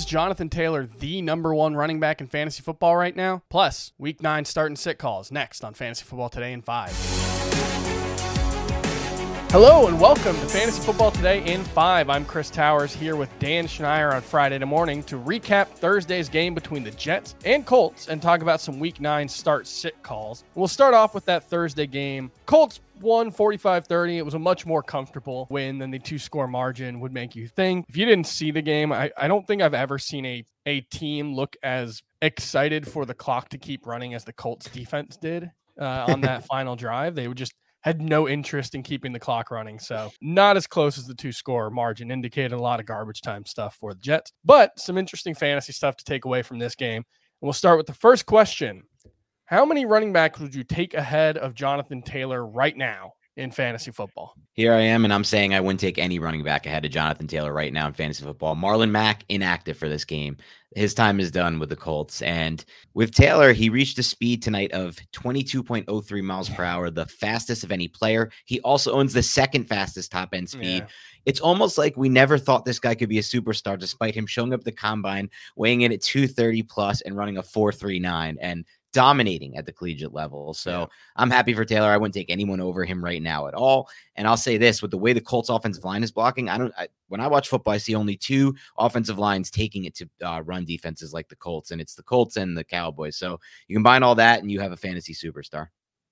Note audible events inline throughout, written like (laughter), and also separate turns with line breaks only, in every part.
Is Jonathan Taylor the number one running back in fantasy football right now? Plus, week nine start and sit calls next on Fantasy Football Today in five. Hello and welcome to Fantasy Football Today in 5. I'm Chris Towers here with Dan Schneier on Friday morning to recap Thursday's game between the Jets and Colts and talk about some week 9 start sit calls. We'll start off with that Thursday game. Colts won 45 30. It was a much more comfortable win than the two score margin would make you think. If you didn't see the game, I, I don't think I've ever seen a, a team look as excited for the clock to keep running as the Colts defense did uh, on that (laughs) final drive. They would just had no interest in keeping the clock running. So, not as close as the two score margin indicated a lot of garbage time stuff for the Jets, but some interesting fantasy stuff to take away from this game. And we'll start with the first question How many running backs would you take ahead of Jonathan Taylor right now in fantasy football.
Here I am, and I'm saying I wouldn't take any running back ahead of Jonathan Taylor right now in fantasy football. Marlon Mack inactive for this game. His time is done with the Colts. And with Taylor, he reached a speed tonight of 22.03 miles per hour, the fastest of any player. He also owns the second fastest top end speed. Yeah. It's almost like we never thought this guy could be a superstar, despite him showing up the combine, weighing in at 230 plus and running a 439. And dominating at the collegiate level. So yeah. I'm happy for Taylor. I wouldn't take anyone over him right now at all. And I'll say this with the way the Colts offensive line is blocking, I don't, I, when I watch football, I see only two offensive lines taking it to uh, run defenses like the Colts, and it's the Colts and the Cowboys. So you combine all that and you have a fantasy superstar.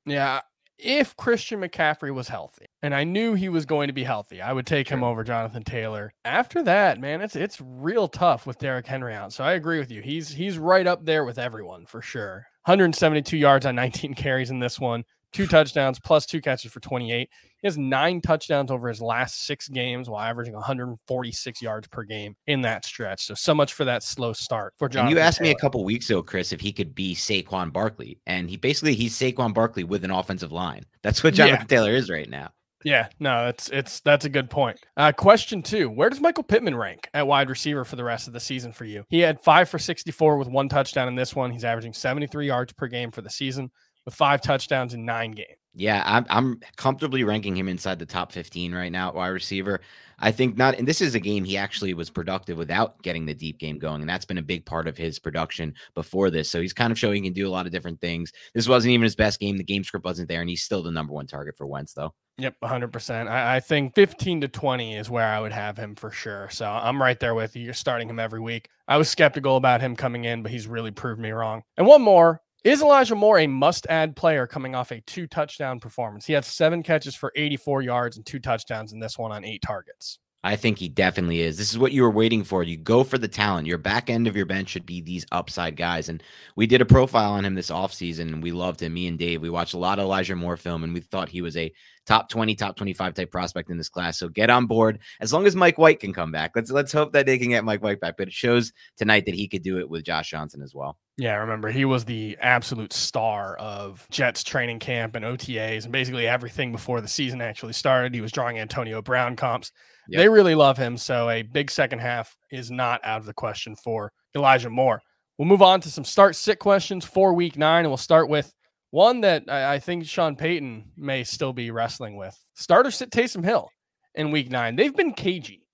Yeah. If Christian McCaffrey was healthy, and I knew he was going to be healthy, I would take sure. him over Jonathan Taylor. After that, man, it's it's real tough with Derrick Henry out. So I agree with you. He's he's right up there with everyone for sure. 172 yards on 19 (laughs) carries in this one, two touchdowns plus two catches for 28. He has nine touchdowns over his last six games while averaging 146 yards per game in that stretch. So, so much for that slow start for John.
You asked Taylor. me a couple weeks ago, Chris, if he could be Saquon Barkley. And he basically, he's Saquon Barkley with an offensive line. That's what Jonathan yeah. Taylor is right now.
Yeah, no, that's it's that's a good point. Uh, question two: Where does Michael Pittman rank at wide receiver for the rest of the season for you? He had five for sixty-four with one touchdown in this one. He's averaging seventy-three yards per game for the season with five touchdowns in nine games.
Yeah, I'm I'm comfortably ranking him inside the top 15 right now at wide receiver. I think not, and this is a game he actually was productive without getting the deep game going, and that's been a big part of his production before this. So he's kind of showing he can do a lot of different things. This wasn't even his best game; the game script wasn't there, and he's still the number one target for Wentz, though.
Yep, 100%. I, I think 15 to 20 is where I would have him for sure. So I'm right there with you. You're starting him every week. I was skeptical about him coming in, but he's really proved me wrong. And one more is Elijah Moore a must add player coming off a two touchdown performance? He had seven catches for 84 yards and two touchdowns in this one on eight targets.
I think he definitely is. This is what you were waiting for. You go for the talent. Your back end of your bench should be these upside guys. And we did a profile on him this offseason and we loved him. Me and Dave, we watched a lot of Elijah Moore film and we thought he was a top 20, top 25 type prospect in this class. So get on board as long as Mike White can come back. Let's let's hope that they can get Mike White back. But it shows tonight that he could do it with Josh Johnson as well.
Yeah, I remember he was the absolute star of Jets training camp and OTAs and basically everything before the season actually started. He was drawing Antonio Brown comps. Yep. They really love him. So a big second half is not out of the question for Elijah Moore. We'll move on to some start sit questions for week nine, and we'll start with one that I think Sean Payton may still be wrestling with. Starter sit Taysom Hill in week nine. They've been cagey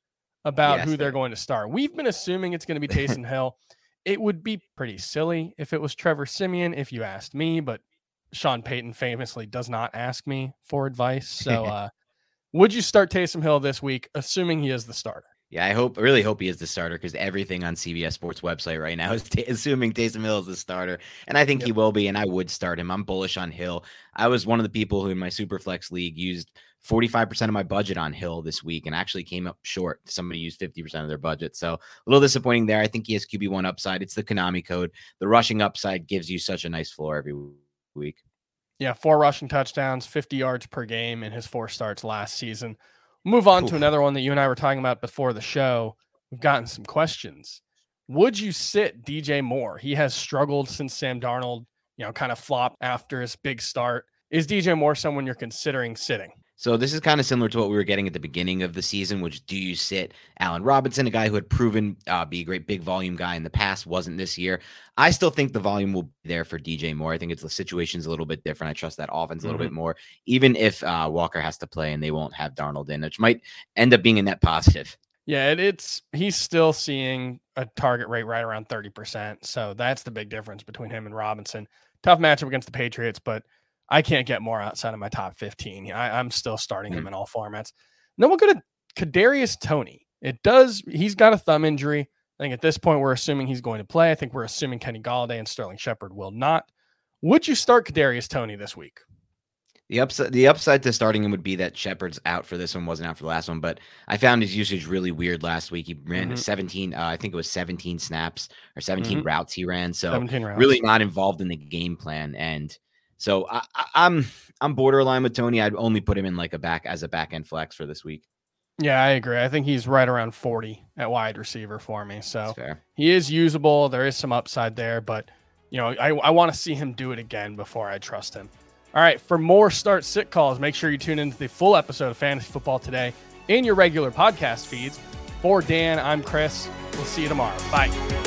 about yes, who they're going to start. We've been assuming it's going to be (laughs) Taysom Hill. It would be pretty silly if it was Trevor Siemian, if you asked me, but Sean Payton famously does not ask me for advice. So, (laughs) uh, would you start Taysom Hill this week, assuming he is the starter?
Yeah, I hope, really hope he is the starter because everything on CBS Sports website right now (laughs) is t- assuming Taysom Hill is the starter, and I think yep. he will be, and I would start him. I'm bullish on Hill. I was one of the people who in my Superflex league used 45% of my budget on Hill this week and actually came up short. Somebody used 50% of their budget. So a little disappointing there. I think he has QB1 upside. It's the Konami code. The rushing upside gives you such a nice floor every week.
Yeah, four rushing touchdowns, 50 yards per game in his four starts last season. Move on Oof. to another one that you and I were talking about before the show. We've gotten some questions. Would you sit DJ Moore? He has struggled since Sam Darnold, you know, kind of flopped after his big start. Is DJ Moore someone you're considering sitting?
So this is kind of similar to what we were getting at the beginning of the season, which do you sit Allen Robinson, a guy who had proven uh, be a great big volume guy in the past, wasn't this year. I still think the volume will be there for DJ Moore. I think it's the situation's a little bit different. I trust that offense a little mm-hmm. bit more, even if uh, Walker has to play and they won't have Darnold in, which might end up being a net positive.
Yeah, it, it's he's still seeing a target rate right around 30%. So that's the big difference between him and Robinson. Tough matchup against the Patriots, but I can't get more outside of my top 15. I, am still starting him mm-hmm. in all formats. And then we'll go to Kadarius Toney. It does, he's got a thumb injury. I think at this point, we're assuming he's going to play. I think we're assuming Kenny Golladay and Sterling Shepard will not. Would you start Kadarius Toney this week?
The upside, the upside to starting him would be that Shepard's out for this one, wasn't out for the last one. But I found his usage really weird last week. He ran mm-hmm. 17, uh, I think it was 17 snaps or 17 mm-hmm. routes he ran. So really not involved in the game plan. And so I, am I'm, I'm borderline with Toney. I'd only put him in like a back as a back end flex for this week.
Yeah, I agree. I think he's right around 40 at wide receiver for me. So he is usable. There is some upside there, but you know, I, I want to see him do it again before I trust him. All right, for more start sit calls, make sure you tune into the full episode of Fantasy Football today in your regular podcast feeds. For Dan, I'm Chris. We'll see you tomorrow. Bye.